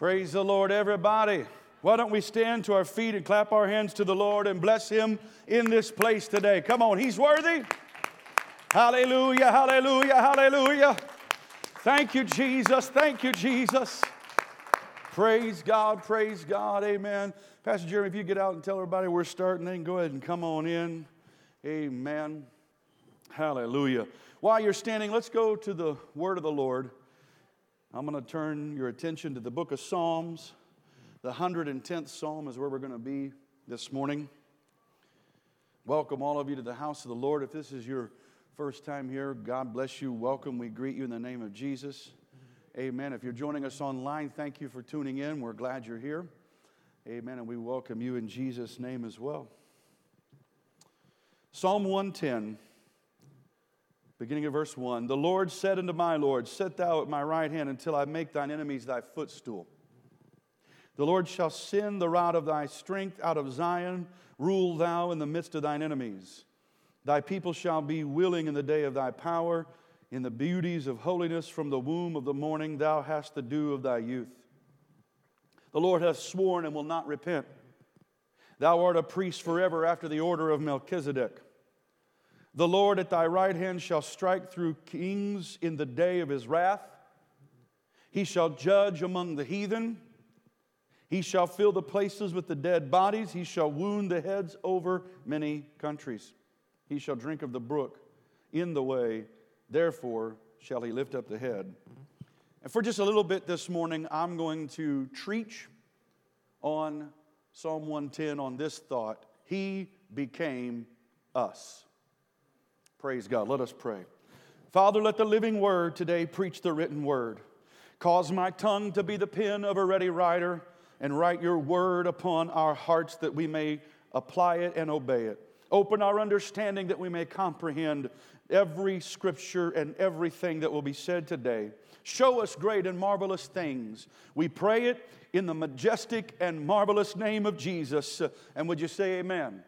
Praise the Lord, everybody. Why don't we stand to our feet and clap our hands to the Lord and bless Him in this place today? Come on, He's worthy. Hallelujah, hallelujah, hallelujah. Thank you, Jesus. Thank you, Jesus. Praise God, praise God, amen. Pastor Jeremy, if you get out and tell everybody we're starting, then go ahead and come on in. Amen. Hallelujah. While you're standing, let's go to the word of the Lord. I'm going to turn your attention to the book of Psalms. The 110th Psalm is where we're going to be this morning. Welcome all of you to the house of the Lord. If this is your first time here, God bless you. Welcome. We greet you in the name of Jesus. Amen. If you're joining us online, thank you for tuning in. We're glad you're here. Amen. And we welcome you in Jesus' name as well. Psalm 110. Beginning of verse 1 The Lord said unto my Lord, Sit thou at my right hand until I make thine enemies thy footstool. The Lord shall send the rod of thy strength out of Zion. Rule thou in the midst of thine enemies. Thy people shall be willing in the day of thy power. In the beauties of holiness from the womb of the morning, thou hast the dew of thy youth. The Lord hath sworn and will not repent. Thou art a priest forever after the order of Melchizedek. The Lord at thy right hand shall strike through kings in the day of his wrath. He shall judge among the heathen. He shall fill the places with the dead bodies. He shall wound the heads over many countries. He shall drink of the brook in the way, therefore shall he lift up the head. And for just a little bit this morning, I'm going to treat on Psalm 110 on this thought He became us. Praise God. Let us pray. Father, let the living word today preach the written word. Cause my tongue to be the pen of a ready writer and write your word upon our hearts that we may apply it and obey it. Open our understanding that we may comprehend every scripture and everything that will be said today. Show us great and marvelous things. We pray it in the majestic and marvelous name of Jesus. And would you say amen? amen?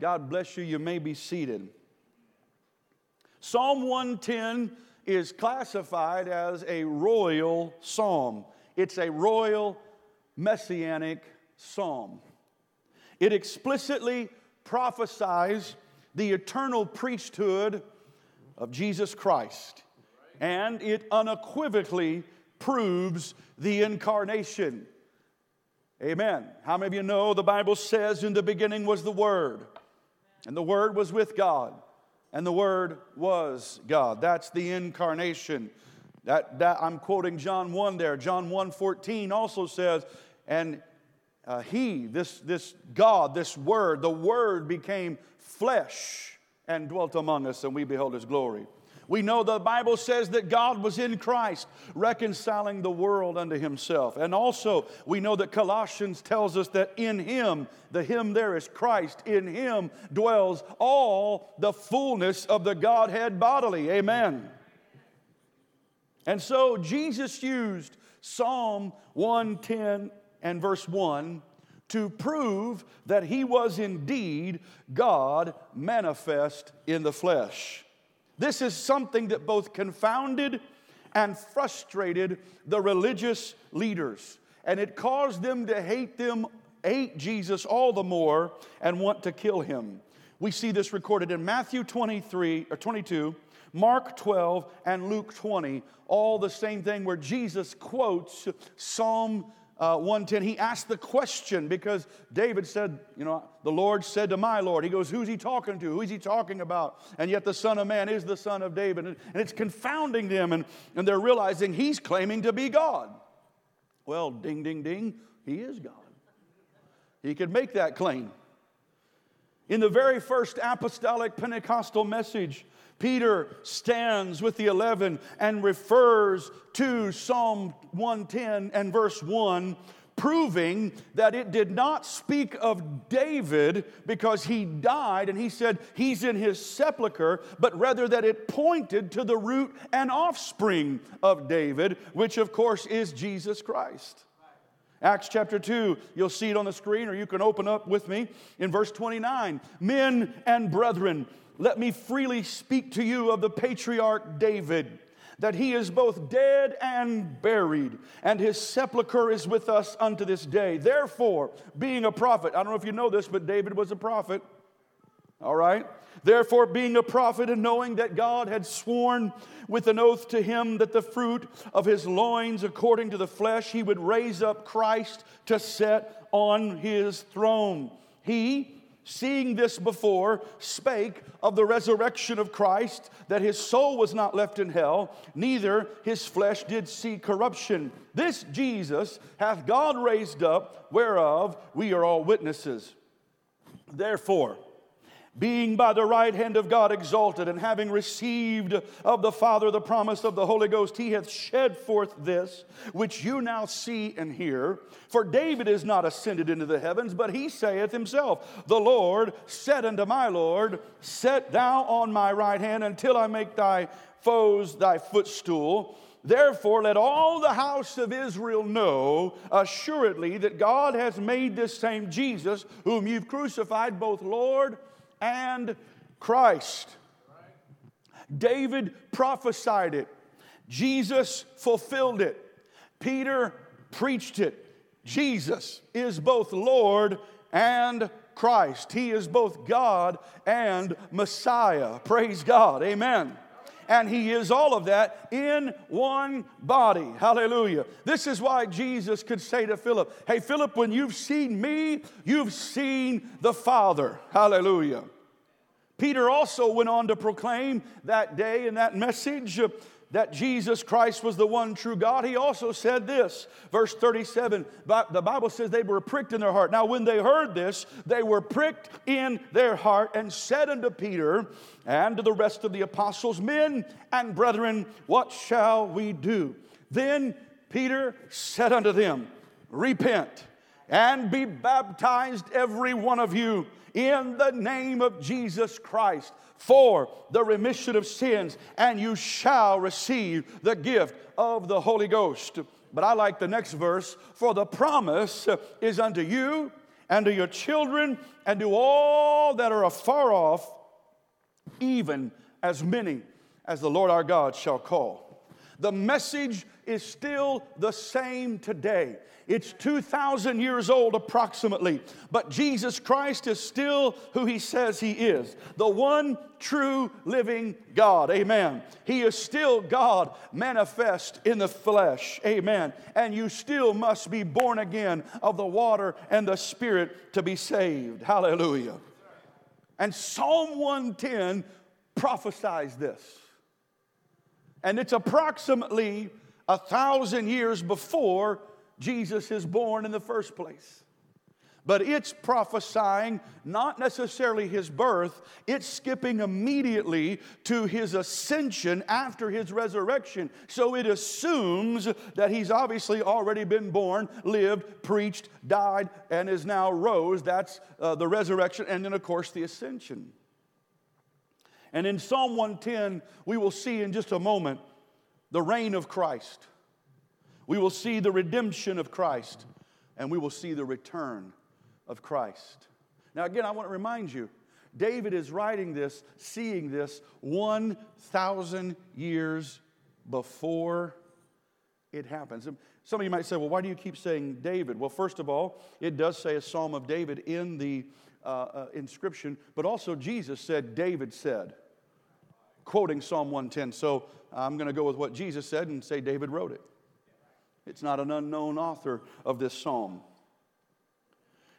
God bless you. You may be seated. Psalm 110 is classified as a royal psalm. It's a royal messianic psalm. It explicitly prophesies the eternal priesthood of Jesus Christ, and it unequivocally proves the incarnation. Amen. How many of you know the Bible says in the beginning was the Word, and the Word was with God, and the Word was God. That's the incarnation. That, that I'm quoting John 1 there. John 1 14 also says, and uh, He, this, this God, this Word, the Word became flesh and dwelt among us, and we behold His glory. We know the Bible says that God was in Christ, reconciling the world unto himself. And also, we know that Colossians tells us that in him, the him there is Christ, in him dwells all the fullness of the Godhead bodily. Amen. And so, Jesus used Psalm 110 and verse 1 to prove that he was indeed God manifest in the flesh. This is something that both confounded and frustrated the religious leaders, and it caused them to hate them, hate Jesus all the more, and want to kill him. We see this recorded in Matthew 23 or 22, Mark 12, and Luke 20, all the same thing where Jesus quotes Psalm uh, 110, he asked the question because David said, You know, the Lord said to my Lord, He goes, Who's he talking to? Who is he talking about? And yet the Son of Man is the Son of David. And, and it's confounding them, and, and they're realizing he's claiming to be God. Well, ding, ding, ding, he is God. He could make that claim. In the very first apostolic Pentecostal message, Peter stands with the 11 and refers to Psalm 110 and verse 1, proving that it did not speak of David because he died and he said he's in his sepulchre, but rather that it pointed to the root and offspring of David, which of course is Jesus Christ. Acts chapter 2, you'll see it on the screen, or you can open up with me in verse 29. Men and brethren, let me freely speak to you of the patriarch David, that he is both dead and buried, and his sepulchre is with us unto this day. Therefore, being a prophet, I don't know if you know this, but David was a prophet. All right? Therefore, being a prophet and knowing that God had sworn with an oath to him that the fruit of his loins, according to the flesh, he would raise up Christ to set on his throne. He, seeing this before, spake of the resurrection of Christ, that his soul was not left in hell, neither his flesh did see corruption. This Jesus hath God raised up, whereof we are all witnesses. Therefore, being by the right hand of God exalted, and having received of the Father the promise of the Holy Ghost, he hath shed forth this, which you now see and hear. For David is not ascended into the heavens, but he saith himself, The Lord said unto my Lord, Set thou on my right hand until I make thy foes thy footstool. Therefore, let all the house of Israel know assuredly that God has made this same Jesus, whom you've crucified, both Lord and Christ. David prophesied it, Jesus fulfilled it, Peter preached it. Jesus is both Lord and Christ. He is both God and Messiah. Praise God. Amen and He is all of that in one body. Hallelujah. This is why Jesus could say to Philip, Hey, Philip, when you've seen me, you've seen the Father. Hallelujah. Peter also went on to proclaim that day in that message that Jesus Christ was the one true God, he also said this, verse 37, the Bible says they were pricked in their heart. Now, when they heard this, they were pricked in their heart and said unto Peter and to the rest of the apostles, Men and brethren, what shall we do? Then Peter said unto them, Repent and be baptized, every one of you, in the name of Jesus Christ for the remission of sins, and you shall receive the gift of the Holy Ghost. But I like the next verse for the promise is unto you and to your children and to all that are afar off, even as many as the Lord our God shall call. The message is still the same today. It's 2,000 years old approximately, but Jesus Christ is still who he says he is the one true living God. Amen. He is still God manifest in the flesh. Amen. And you still must be born again of the water and the Spirit to be saved. Hallelujah. And Psalm 110 prophesies this. And it's approximately a thousand years before Jesus is born in the first place. But it's prophesying not necessarily his birth, it's skipping immediately to his ascension after his resurrection. So it assumes that he's obviously already been born, lived, preached, died, and is now rose. That's uh, the resurrection, and then, of course, the ascension. And in Psalm 110, we will see in just a moment the reign of Christ. We will see the redemption of Christ, and we will see the return of Christ. Now, again, I want to remind you David is writing this, seeing this 1,000 years before it happens. Some of you might say, well, why do you keep saying David? Well, first of all, it does say a psalm of David in the uh, uh, inscription, but also Jesus said, David said quoting Psalm 110. So I'm going to go with what Jesus said and say David wrote it. It's not an unknown author of this psalm.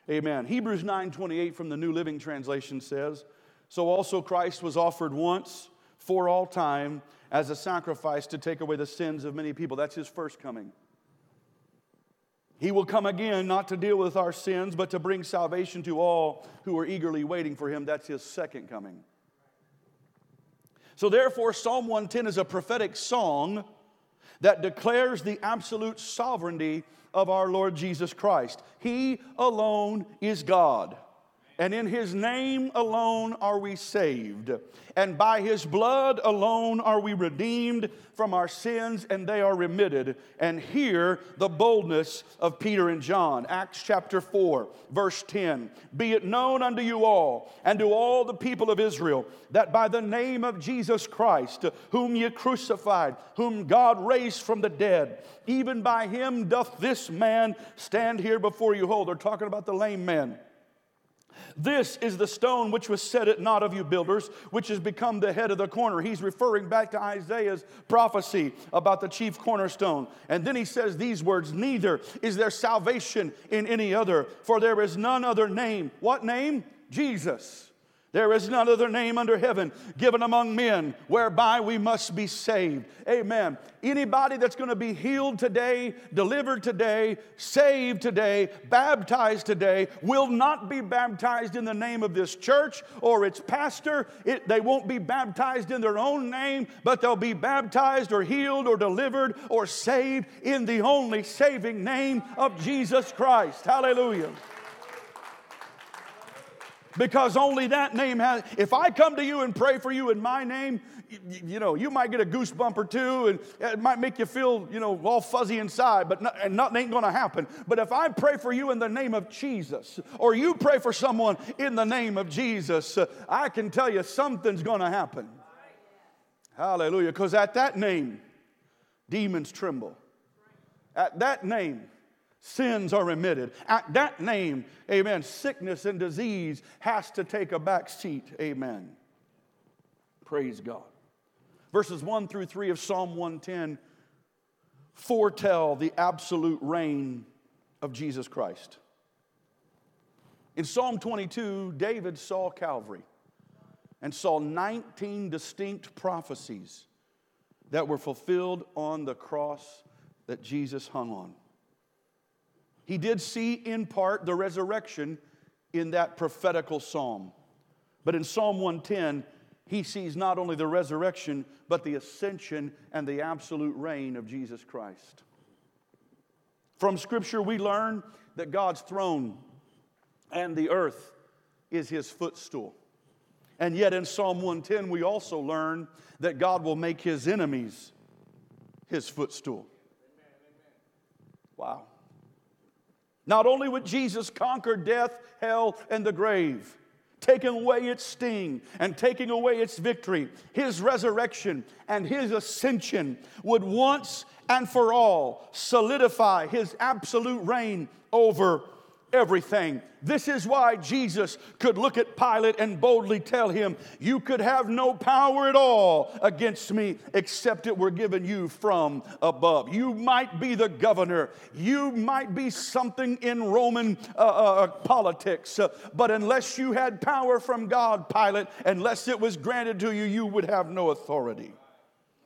Amen. Hebrews 9:28 from the New Living Translation says, "So also Christ was offered once for all time as a sacrifice to take away the sins of many people." That's his first coming. He will come again not to deal with our sins, but to bring salvation to all who are eagerly waiting for him. That's his second coming. So, therefore, Psalm 110 is a prophetic song that declares the absolute sovereignty of our Lord Jesus Christ. He alone is God. And in his name alone are we saved. And by his blood alone are we redeemed from our sins, and they are remitted. And hear the boldness of Peter and John. Acts chapter 4, verse 10. Be it known unto you all, and to all the people of Israel, that by the name of Jesus Christ, whom ye crucified, whom God raised from the dead, even by him doth this man stand here before you whole. They're talking about the lame man. This is the stone which was set at naught of you builders, which has become the head of the corner. He's referring back to Isaiah's prophecy about the chief cornerstone. And then he says these words Neither is there salvation in any other, for there is none other name. What name? Jesus there is none other name under heaven given among men whereby we must be saved. Amen. Anybody that's going to be healed today, delivered today, saved today, baptized today will not be baptized in the name of this church or its pastor. It, they won't be baptized in their own name, but they'll be baptized or healed or delivered or saved in the only saving name of Jesus Christ. Hallelujah because only that name has. If I come to you and pray for you in my name, you, you, know, you might get a goosebump or two and it might make you feel, you know, all fuzzy inside, but not, and nothing ain't to happen. But if I pray for you in the name of Jesus, or you pray for someone in the name of Jesus, I can tell you something's to happen. Hallelujah. Because at that name, demons tremble. At that name, sins are remitted. At that name, amen, sickness and disease has to take a back seat. Amen. Praise God. Verses 1 through 3 of Psalm 110 foretell the absolute reign of Jesus Christ. In Psalm 22, David saw Calvary and saw 19 distinct prophecies that were fulfilled on the cross that Jesus hung on. He did see in part the resurrection in that prophetical psalm. But in Psalm 110, he sees not only the resurrection, but the ascension and the absolute reign of Jesus Christ. From Scripture, we learn that God's throne and the earth is his footstool. And yet in Psalm 110, we also learn that God will make his enemies his footstool. Wow. Not only would Jesus conquer death, hell, and the grave, taking away its sting and taking away its victory, his resurrection and his ascension would once and for all solidify his absolute reign over everything. This is why Jesus could look at Pilate and boldly tell him, You could have no power at all against me except it were given you from above. You might be the governor, you might be something in Roman uh, uh, uh politics, uh, but unless you had power from God, Pilate, unless it was granted to you, you would have no authority.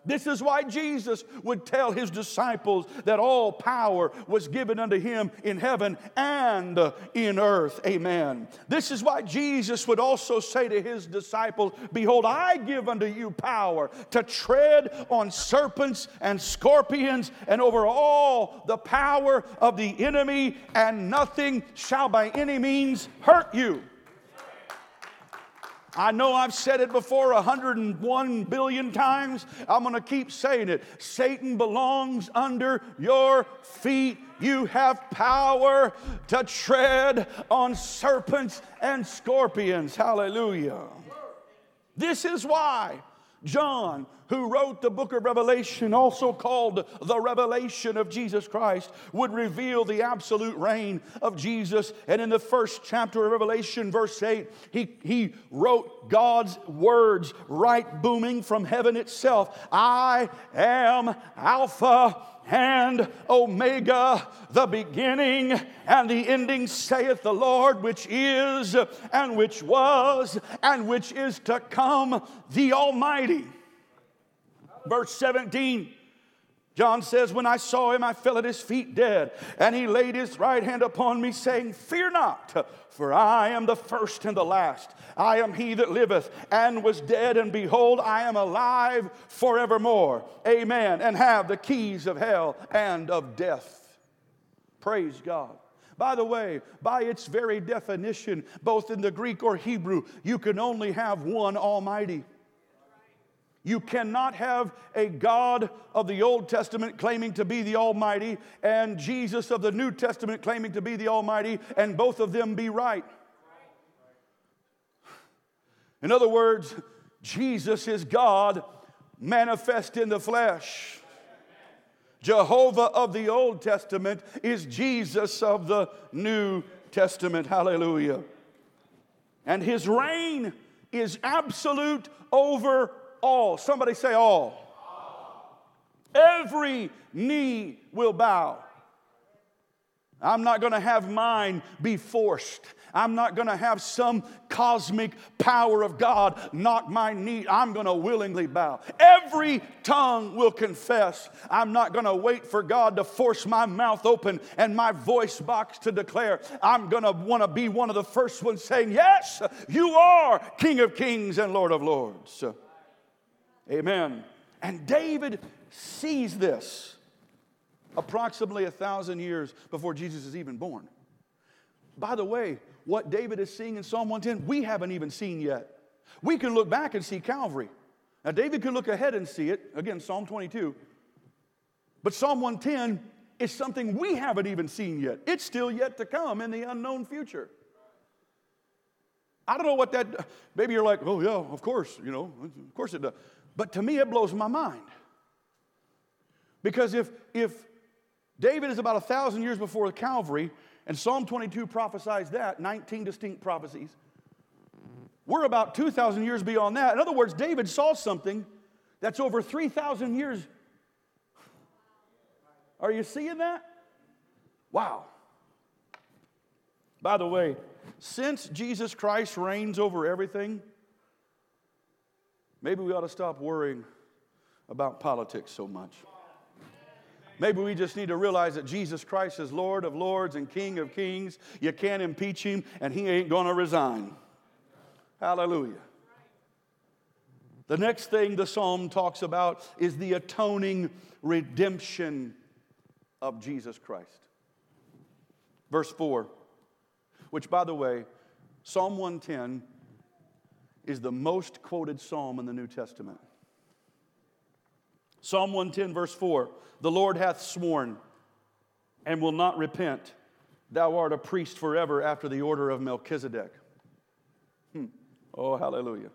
This is why Jesus would tell his disciples that all power was given unto him in heaven and in earth. Amen. This is why Jesus would also say to his disciples, Behold, I give unto you power to tread on serpents and scorpions and over all the power of the enemy, and nothing shall by any means hurt you. I know I've said it before 101 billion times. I'm going to keep saying it. Satan belongs under your feet. You have power to tread on serpents and scorpions. Hallelujah. This is why John, who wrote the book of Revelation, also called the revelation of Jesus Christ, would reveal the absolute reign of Jesus. And in the first chapter of Revelation, verse 8, he, he wrote God's words right booming from heaven itself I am Alpha and Omega, the beginning and the ending, saith the Lord, which is, and which was, and which is to come, the Almighty. Verse 17. John says, When I saw him, I fell at his feet dead. And he laid his right hand upon me, saying, Fear not, for I am the first and the last. I am he that liveth and was dead, and behold, I am alive forevermore. Amen. And have the keys of hell and of death. Praise God. By the way, by its very definition, both in the Greek or Hebrew, you can only have one Almighty. You cannot have a God of the Old Testament claiming to be the Almighty and Jesus of the New Testament claiming to be the Almighty and both of them be right. In other words, Jesus is God manifest in the flesh. Jehovah of the Old Testament is Jesus of the New Testament. Hallelujah. And his reign is absolute over all. Somebody say all. all. Every knee will bow. I'm not going to have mine be forced. I'm not going to have some cosmic power of God knock my knee. I'm going to willingly bow. Every tongue will confess. I'm not going to wait for God to force my mouth open and my voice box to declare. I'm going to want to be one of the first ones saying, Yes, you are King of Kings and Lord of Lords. Amen. And David sees this approximately a thousand years before Jesus is even born. By the way, what David is seeing in Psalm 110, we haven't even seen yet. We can look back and see Calvary. Now, David can look ahead and see it. Again, Psalm 22. But Psalm 110 is something we haven't even seen yet. It's still yet to come in the unknown future. I don't know what that, maybe you're like, oh, yeah, of course, you know, of course it does. But to me, it blows my mind. Because if, if David is about a thousand years before Calvary, and Psalm 22 prophesies that 19 distinct prophecies. We're about 2,000 years beyond that. In other words, David saw something that's over 3,000 years. Are you seeing that? Wow. By the way, since Jesus Christ reigns over everything, maybe we ought to stop worrying about politics so much. Maybe we just need to realize that Jesus Christ is Lord of lords and King of kings. You can't impeach him, and he ain't going to resign. Hallelujah. The next thing the psalm talks about is the atoning redemption of Jesus Christ. Verse 4, which, by the way, Psalm 110 is the most quoted psalm in the New Testament. Psalm 110, verse 4 The Lord hath sworn and will not repent. Thou art a priest forever after the order of Melchizedek. Hmm. Oh, hallelujah.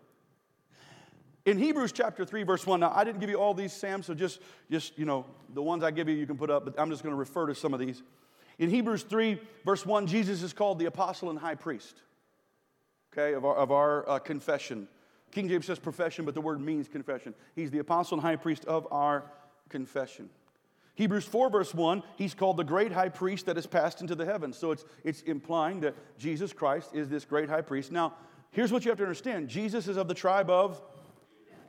In Hebrews chapter 3, verse 1, now I didn't give you all these, Sam, so just, just you know, the ones I give you, you can put up, but I'm just going to refer to some of these. In Hebrews 3, verse 1, Jesus is called the apostle and high priest, okay, of our, of our uh, confession. King James says profession, but the word means confession. He's the apostle and high priest of our confession. Hebrews 4, verse 1, he's called the great high priest that has passed into the heavens. So it's, it's implying that Jesus Christ is this great high priest. Now, here's what you have to understand Jesus is of the tribe of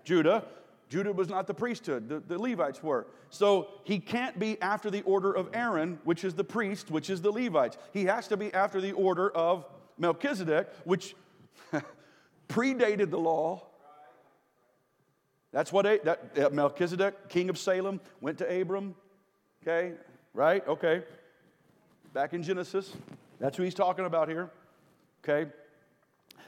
Judah. Judah was not the priesthood, the, the Levites were. So he can't be after the order of Aaron, which is the priest, which is the Levites. He has to be after the order of Melchizedek, which predated the law. That's what that, Melchizedek, king of Salem, went to Abram. Okay, right? Okay. Back in Genesis. That's who he's talking about here. Okay.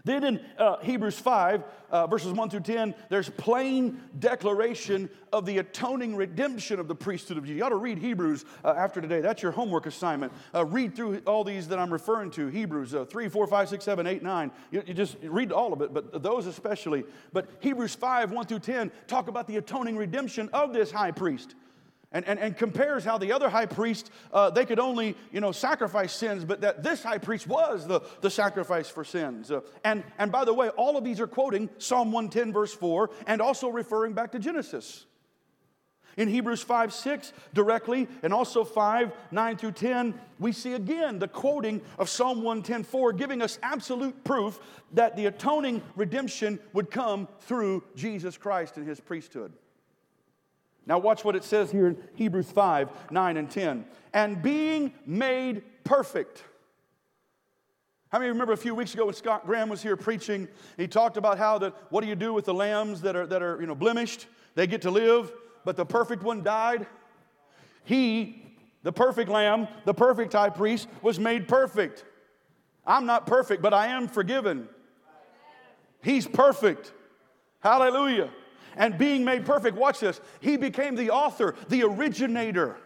Then in uh, Hebrews 5, uh, verses 1 through 10, there's plain declaration of the atoning redemption of the priesthood of Jesus. You ought to read Hebrews uh, after today. That's your homework assignment. Uh, read through all these that I'm referring to Hebrews uh, 3, 4, 5, 6, 7, 8, 9. You, you just read all of it, but those especially. But Hebrews 5, 1 through 10, talk about the atoning redemption of this high priest and, and, and compares how the other high priest, uh, they could only, you know, sacrifice sins, but that this high priest was the, the sacrifice for sins. Uh, and, and by the way, all of these are quoting Psalm 110, verse 4, and also referring back to Genesis. In Hebrews 5 6 directly, and also 5 9 through 10, we see again the quoting of Psalm 110 4, giving us absolute proof that the atoning redemption would come through Jesus Christ and his priesthood. Now, watch what it says here in Hebrews 5 9 and 10. And being made perfect. How many remember a few weeks ago when Scott Graham was here preaching? He talked about how that what do you do with the lambs that are, that are you know, blemished? They get to live, but the perfect one died. He the perfect lamb, the perfect high priest, was made perfect. I'm not perfect, but I am forgiven. He's perfect. Hallelujah. And being made perfect, watch this, he became the author, the originator,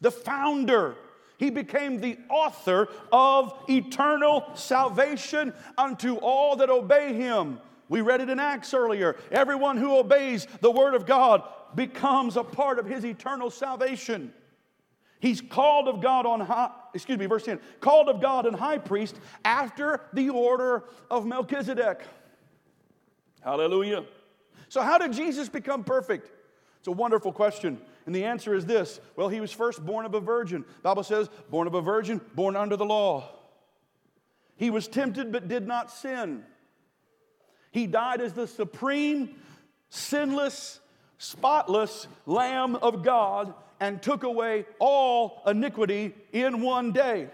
the founder. He became the author of eternal salvation unto all that obey him. We read it in Acts earlier. Everyone who obeys the word of God becomes a part of his eternal salvation. He's called of God on high, excuse me, verse 10, called of God and high priest after the order of Melchizedek. Hallelujah. So, how did Jesus become perfect? It's a wonderful question. And the answer is this well, he was first born of a virgin. Bible says, born of a virgin, born under the law. He was tempted but did not sin. He died as the supreme, sinless, spotless Lamb of God and took away all iniquity in one day.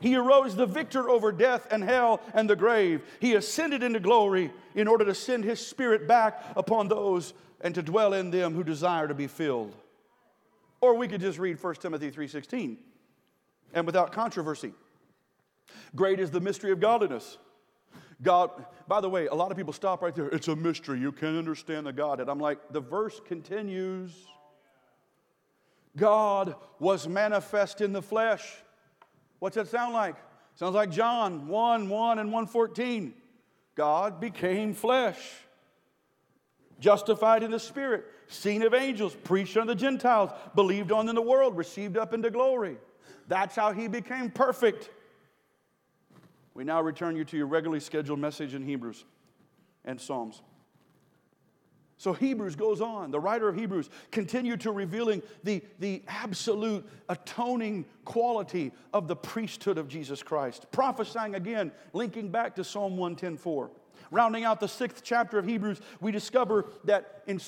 He arose the victor over death and hell and the grave. He ascended into glory in order to send his spirit back upon those and to dwell in them who desire to be filled. Or we could just read 1 Timothy 3:16 and without controversy. Great is the mystery of godliness. God, by the way, a lot of people stop right there. It's a mystery. You can't understand the Godhead. I'm like, the verse continues. God was manifest in the flesh. What's that sound like? Sounds like John 1 1 and 114. God became flesh, justified in the Spirit, seen of angels, preached unto the Gentiles, believed on in the world, received up into glory. That's how he became perfect. We now return you to your regularly scheduled message in Hebrews and Psalms. So Hebrews goes on. The writer of Hebrews continued to revealing the, the absolute atoning quality of the priesthood of Jesus Christ, prophesying again, linking back to Psalm 110.4. Rounding out the sixth chapter of Hebrews, we discover that in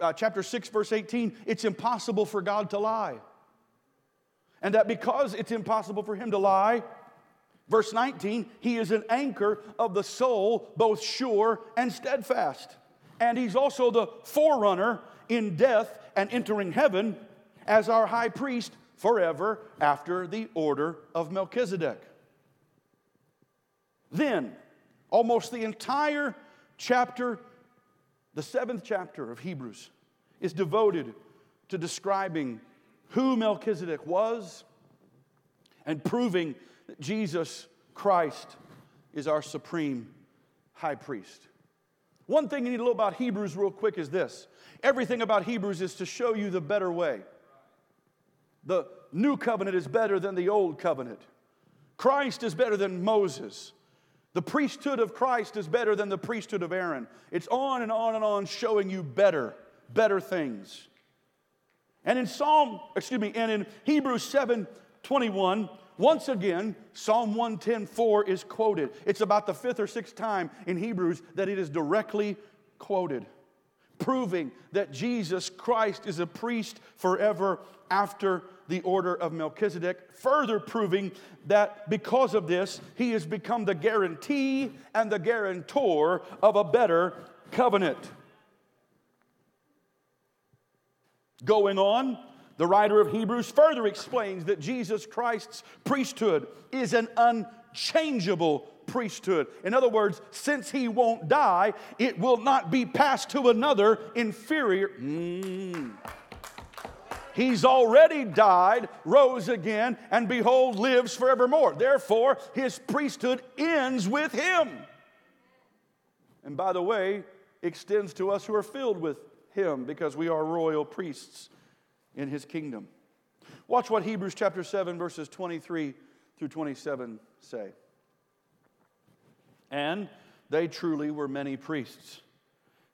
uh, chapter 6, verse 18, it's impossible for God to lie. And that because it's impossible for him to lie, verse 19, he is an anchor of the soul, both sure and steadfast and he's also the forerunner in death and entering heaven as our high priest forever after the order of Melchizedek. Then, almost the entire chapter, the seventh chapter of Hebrews, is devoted to describing who Melchizedek was and proving that Jesus Christ is our supreme high priest. One thing you need to know about Hebrews, real quick, is this everything about Hebrews is to show you the better way. The new covenant is better than the old covenant, Christ is better than Moses. The priesthood of Christ is better than the priesthood of Aaron. It's on and on and on showing you better, better things. And in Psalm, excuse me, and in Hebrews 7 21, once again, Psalm 110:4 is quoted. It's about the fifth or sixth time in Hebrews that it is directly quoted, proving that Jesus Christ is a priest forever after the order of Melchizedek, further proving that because of this, he has become the guarantee and the guarantor of a better covenant. Going on, the writer of Hebrews further explains that Jesus Christ's priesthood is an unchangeable priesthood. In other words, since he won't die, it will not be passed to another inferior. Mm. He's already died, rose again, and behold, lives forevermore. Therefore, his priesthood ends with him. And by the way, extends to us who are filled with him because we are royal priests in his kingdom. Watch what Hebrews chapter 7, verses 23 through 27 say. And they truly were many priests,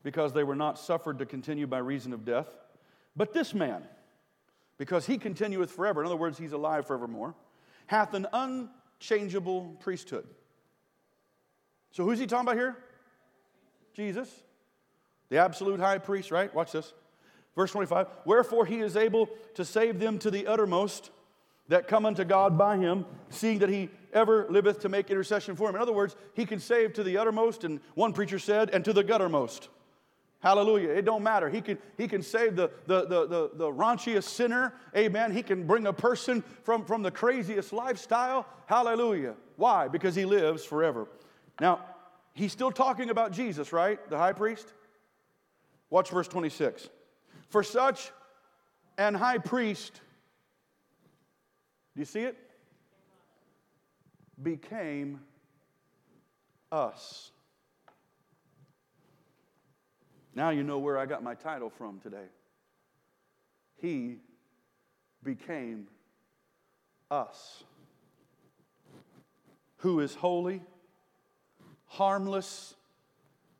because they were not suffered to continue by reason of death. But this man, because he continueth forever, in other words, he's alive forevermore, hath an unchangeable priesthood. So who's he talking about here? Jesus, the absolute high priest, right? Watch this. Verse 25, wherefore he is able to save them to the uttermost that come unto God by him, seeing that he ever liveth to make intercession for him. In other words, he can save to the uttermost, and one preacher said, and to the guttermost. Hallelujah. It don't matter. He can, he can save the, the, the, the, the raunchiest sinner. Amen. He can bring a person from, from the craziest lifestyle. Hallelujah. Why? Because he lives forever. Now, he's still talking about Jesus, right? The high priest? Watch verse 26. For such an high priest, do you see it? Became us. Now you know where I got my title from today. He became us. Who is holy, harmless,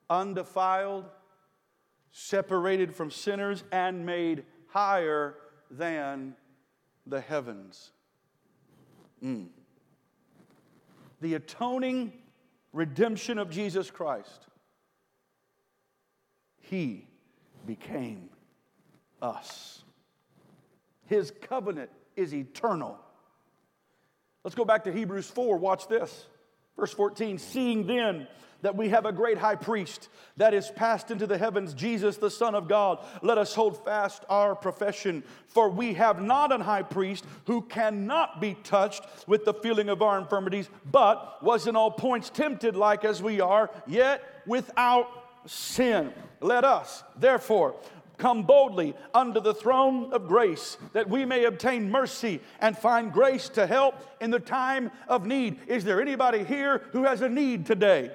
undefiled, separated from sinners, and made higher than the heavens. Mm. The atoning redemption of Jesus Christ he became us. His covenant is eternal. Let's go back to Hebrews 4. Watch this. Verse 14 Seeing then that we have a great high priest that is passed into the heavens, Jesus, the Son of God, let us hold fast our profession. For we have not an high priest who cannot be touched with the feeling of our infirmities, but was in all points tempted like as we are, yet without sin. Let us, therefore, come boldly under the throne of grace that we may obtain mercy and find grace to help in the time of need. Is there anybody here who has a need today?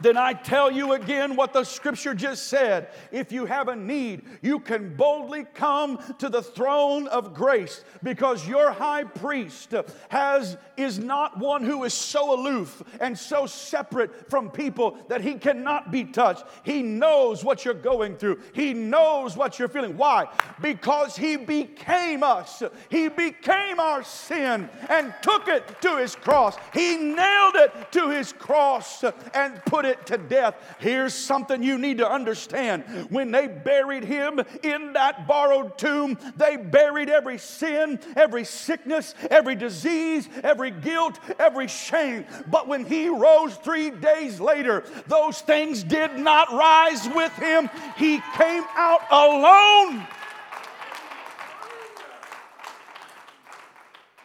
Then I tell you again what the scripture just said. If you have a need, you can boldly come to the throne of grace because your high priest has is not one who is so aloof and so separate from people that he cannot be touched. He knows what you're going through. He knows what you're feeling. Why? Because he became us. He became our sin and took it to his cross. He nailed it to his cross and put it to death. Here's something you need to understand. When they buried him in that borrowed tomb, they buried every sin, every sickness, every disease, every guilt, every shame. But when he rose three days later, those things did not rise with him. He came out alone.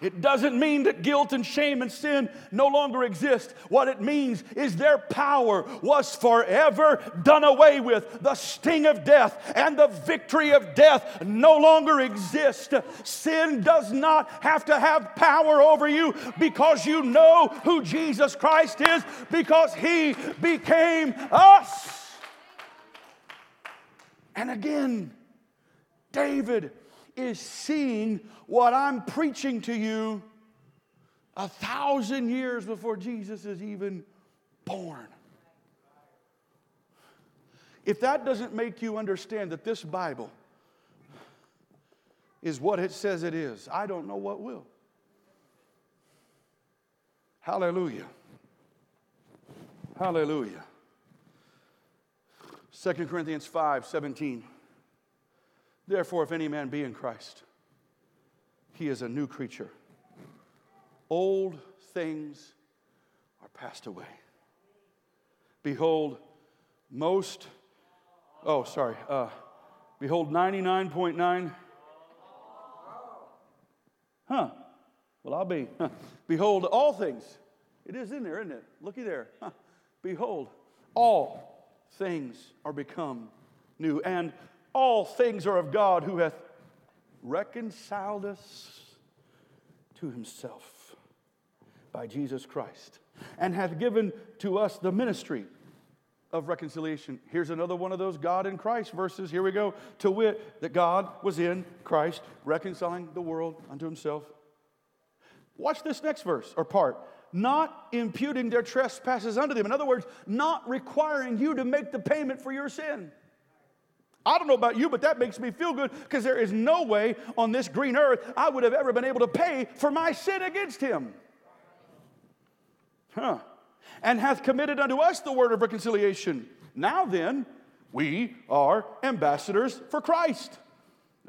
It doesn't mean that guilt and shame and sin no longer exist. What it means is their power was forever done away with. The sting of death and the victory of death no longer exist. Sin does not have to have power over you because you know who Jesus Christ is, because he became us. And again, David is seeing what I'm preaching to you a thousand years before Jesus is even born. If that doesn't make you understand that this Bible is what it says it is, I don't know what will. Hallelujah. Hallelujah. 2 Corinthians 5 17. Therefore, if any man be in Christ, he is a new creature. Old things are passed away. Behold, most, oh, sorry, uh, behold, 99.9. Huh. Well, I'll be. Huh. Behold, all things. It is in there, isn't it? Looky there. Huh. Behold, all things are become new. And all things are of God who hath reconciled us to himself by Jesus Christ and hath given to us the ministry of reconciliation. Here's another one of those God in Christ verses. Here we go. To wit, that God was in Christ, reconciling the world unto himself. Watch this next verse or part. Not imputing their trespasses unto them. In other words, not requiring you to make the payment for your sin. I don't know about you, but that makes me feel good because there is no way on this green earth I would have ever been able to pay for my sin against him. Huh. And hath committed unto us the word of reconciliation. Now then, we are ambassadors for Christ.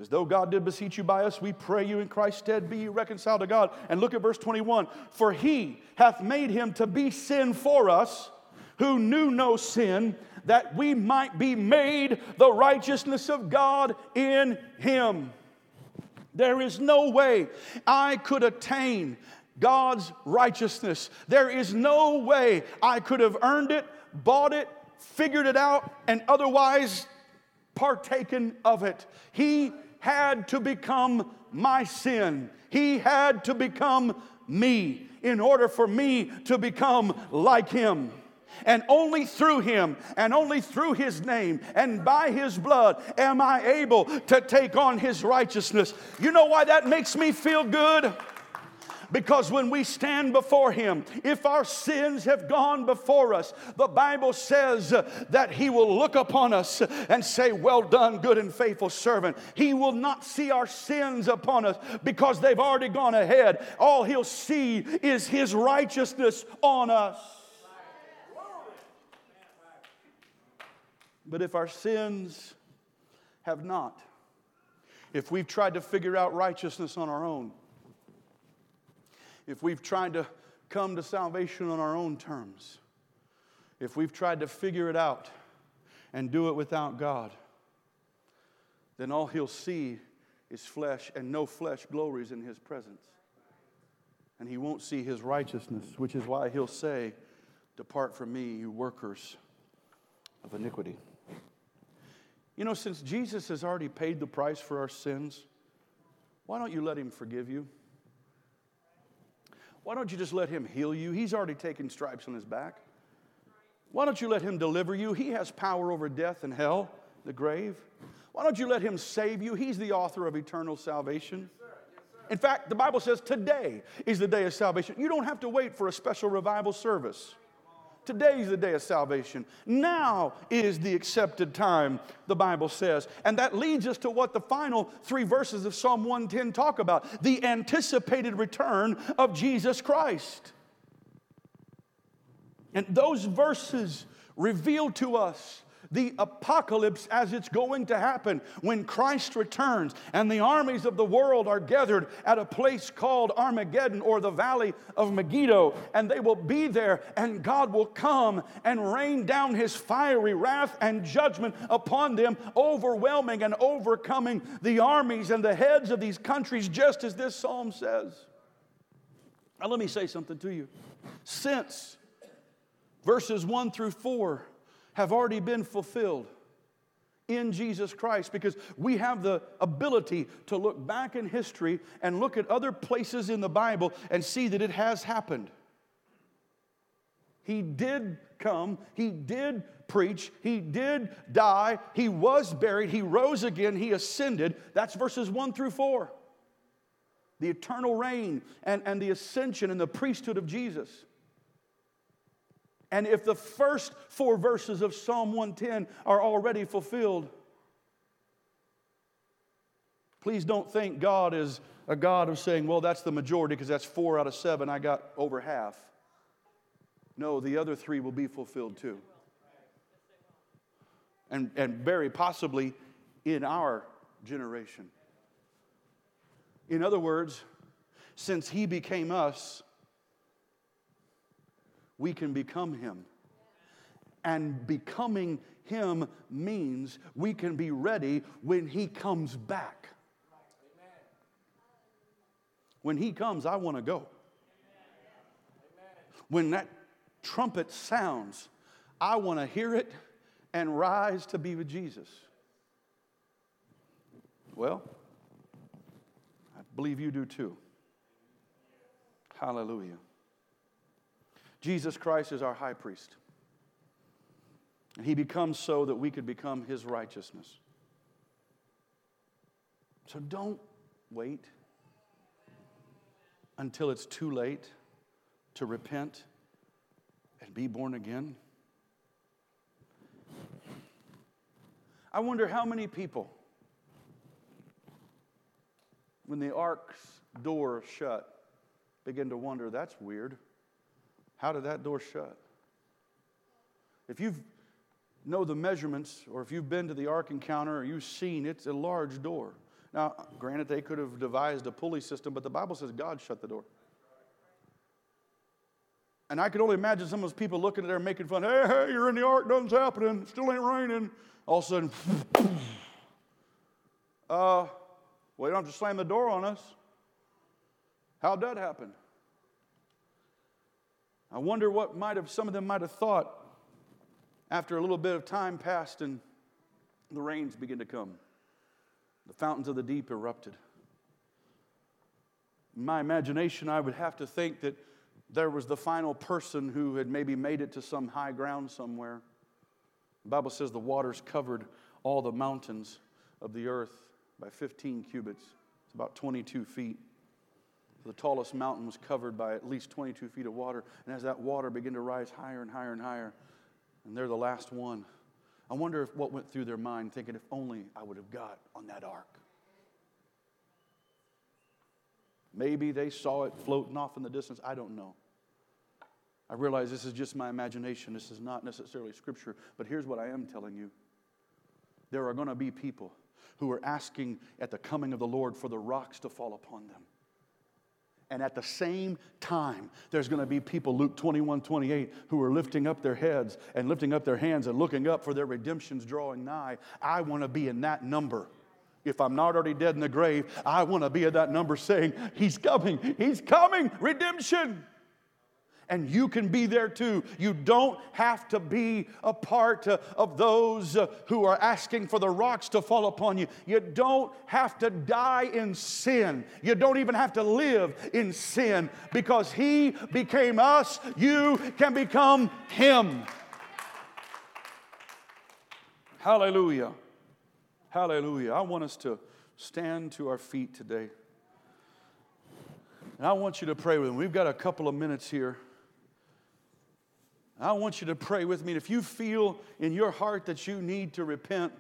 As though God did beseech you by us, we pray you in Christ's stead be you reconciled to God. And look at verse 21 For he hath made him to be sin for us who knew no sin that we might be made the righteousness of God in him. There is no way I could attain God's righteousness. There is no way I could have earned it, bought it, figured it out, and otherwise partaken of it. He had to become my sin. He had to become me in order for me to become like him. And only through him and only through his name and by his blood am I able to take on his righteousness. You know why that makes me feel good? Because when we stand before Him, if our sins have gone before us, the Bible says that He will look upon us and say, Well done, good and faithful servant. He will not see our sins upon us because they've already gone ahead. All He'll see is His righteousness on us. But if our sins have not, if we've tried to figure out righteousness on our own, if we've tried to come to salvation on our own terms, if we've tried to figure it out and do it without God, then all he'll see is flesh, and no flesh glories in his presence. And he won't see his righteousness, which is why he'll say, Depart from me, you workers of iniquity. You know, since Jesus has already paid the price for our sins, why don't you let him forgive you? Why don't you just let him heal you? He's already taken stripes on his back. Why don't you let him deliver you? He has power over death and hell, the grave. Why don't you let him save you? He's the author of eternal salvation. In fact, the Bible says today is the day of salvation. You don't have to wait for a special revival service. Today's the day of salvation. Now is the accepted time, the Bible says. And that leads us to what the final three verses of Psalm 110 talk about the anticipated return of Jesus Christ. And those verses reveal to us the apocalypse as it's going to happen when Christ returns and the armies of the world are gathered at a place called Armageddon or the valley of Megiddo. And they will be there, and God will come and rain down his fiery wrath and judgment upon them, overwhelming and overcoming the armies and the heads of these countries, just as this psalm says. Now, let me say something to you. Since verses 1 through 4 have already been fulfilled in Jesus Christ because we have the ability to look back in history and look at other places in the Bible and see that it has happened. He did come, He did preach, He did die, He was buried, He rose again, He ascended. That's verses 1 through 4. The eternal reign and, and the ascension and the priesthood of Jesus. And if the first four verses of Psalm 110 are already fulfilled, please don't think God is a God of saying, well, that's the majority because that's four out of seven. I got over half. No, the other three will be fulfilled too. And, and very possibly in our generation. In other words, since He became us, we can become Him. And becoming Him means we can be ready when He comes back. When He comes, I want to go. When that trumpet sounds, I want to hear it and rise to be with Jesus. Well, I believe you do too. Hallelujah. Jesus Christ is our high priest. And he becomes so that we could become his righteousness. So don't wait until it's too late to repent and be born again. I wonder how many people, when the ark's door shut, begin to wonder that's weird. How did that door shut? If you know the measurements, or if you've been to the Ark encounter or you've seen, it's a large door. Now, granted, they could have devised a pulley system, but the Bible says God shut the door. And I could only imagine some of those people looking at there making fun. Hey, hey, you're in the ark, nothing's happening, still ain't raining. All of a sudden, uh, well, you don't have to slam the door on us. How'd that happen? I wonder what might have some of them might have thought after a little bit of time passed and the rains began to come. The fountains of the deep erupted. In my imagination, I would have to think that there was the final person who had maybe made it to some high ground somewhere. The Bible says the waters covered all the mountains of the earth by 15 cubits. It's about 22 feet. The tallest mountain was covered by at least 22 feet of water. And as that water began to rise higher and higher and higher, and they're the last one, I wonder if what went through their mind, thinking, if only I would have got on that ark. Maybe they saw it floating off in the distance. I don't know. I realize this is just my imagination. This is not necessarily scripture. But here's what I am telling you there are going to be people who are asking at the coming of the Lord for the rocks to fall upon them. And at the same time, there's going to be people, Luke 21 28, who are lifting up their heads and lifting up their hands and looking up for their redemptions drawing nigh. I want to be in that number. If I'm not already dead in the grave, I want to be in that number saying, He's coming, He's coming, redemption and you can be there too. You don't have to be a part of those uh, who are asking for the rocks to fall upon you. You don't have to die in sin. You don't even have to live in sin because He became us. You can become Him. Hallelujah. Hallelujah. I want us to stand to our feet today. And I want you to pray with me. We've got a couple of minutes here. I want you to pray with me. If you feel in your heart that you need to repent,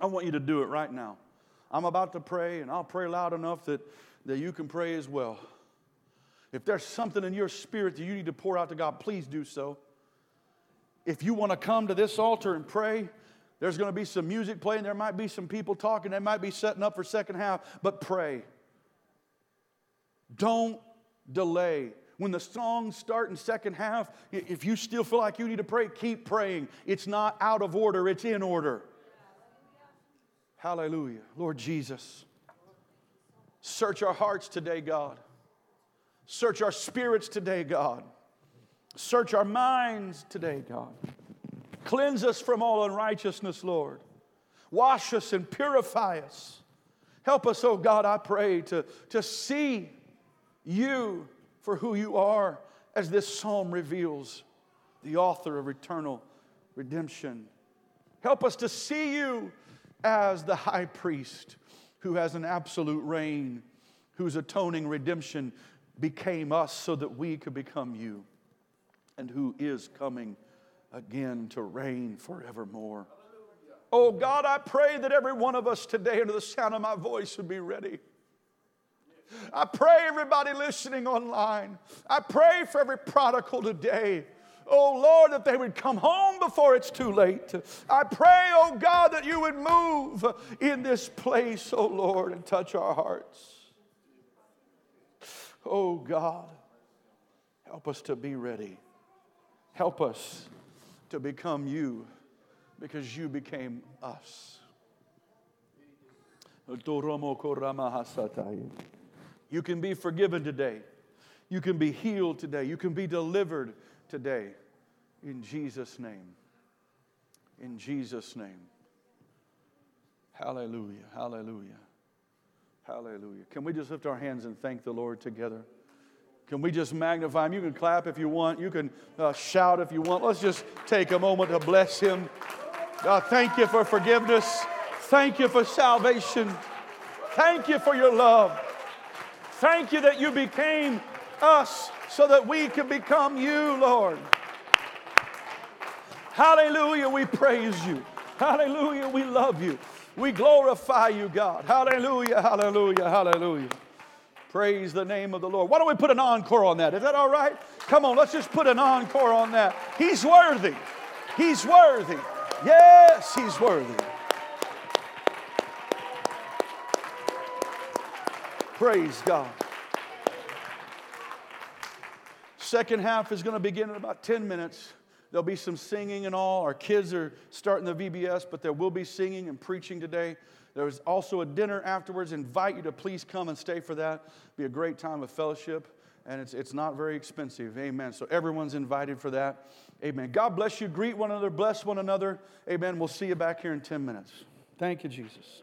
I want you to do it right now. I'm about to pray, and I'll pray loud enough that, that you can pray as well. If there's something in your spirit that you need to pour out to God, please do so. If you want to come to this altar and pray, there's going to be some music playing. There might be some people talking. They might be setting up for second half, but pray. Don't delay. When the songs start in second half, if you still feel like you need to pray, keep praying. It's not out of order, it's in order. Hallelujah. Lord Jesus, search our hearts today, God. Search our spirits today, God. Search our minds today, God. Cleanse us from all unrighteousness, Lord. Wash us and purify us. Help us, oh God, I pray, to, to see you for who you are, as this psalm reveals, the author of eternal redemption. Help us to see you as the high priest who has an absolute reign, whose atoning redemption became us so that we could become you, and who is coming again to reign forevermore. Oh God, I pray that every one of us today, under the sound of my voice, would be ready I pray everybody listening online. I pray for every prodigal today. Oh Lord, that they would come home before it's too late. I pray, oh God, that you would move in this place, oh Lord, and touch our hearts. Oh God, help us to be ready. Help us to become you because you became us. You can be forgiven today. You can be healed today. You can be delivered today. In Jesus' name. In Jesus' name. Hallelujah. Hallelujah. Hallelujah. Can we just lift our hands and thank the Lord together? Can we just magnify Him? You can clap if you want. You can uh, shout if you want. Let's just take a moment to bless Him. God, thank you for forgiveness. Thank you for salvation. Thank you for your love. Thank you that you became us so that we can become you, Lord. Hallelujah, we praise you. Hallelujah, we love you. We glorify you, God. Hallelujah, hallelujah, hallelujah. Praise the name of the Lord. Why don't we put an encore on that? Is that all right? Come on, let's just put an encore on that. He's worthy. He's worthy. Yes, He's worthy. Praise God. second half is going to begin in about 10 minutes. There'll be some singing and all. Our kids are starting the VBS, but there will be singing and preaching today. There's also a dinner afterwards. Invite you to please come and stay for that. Be a great time of fellowship, and it's, it's not very expensive. Amen. So everyone's invited for that. Amen. God bless you. Greet one another. Bless one another. Amen. We'll see you back here in 10 minutes. Thank you, Jesus.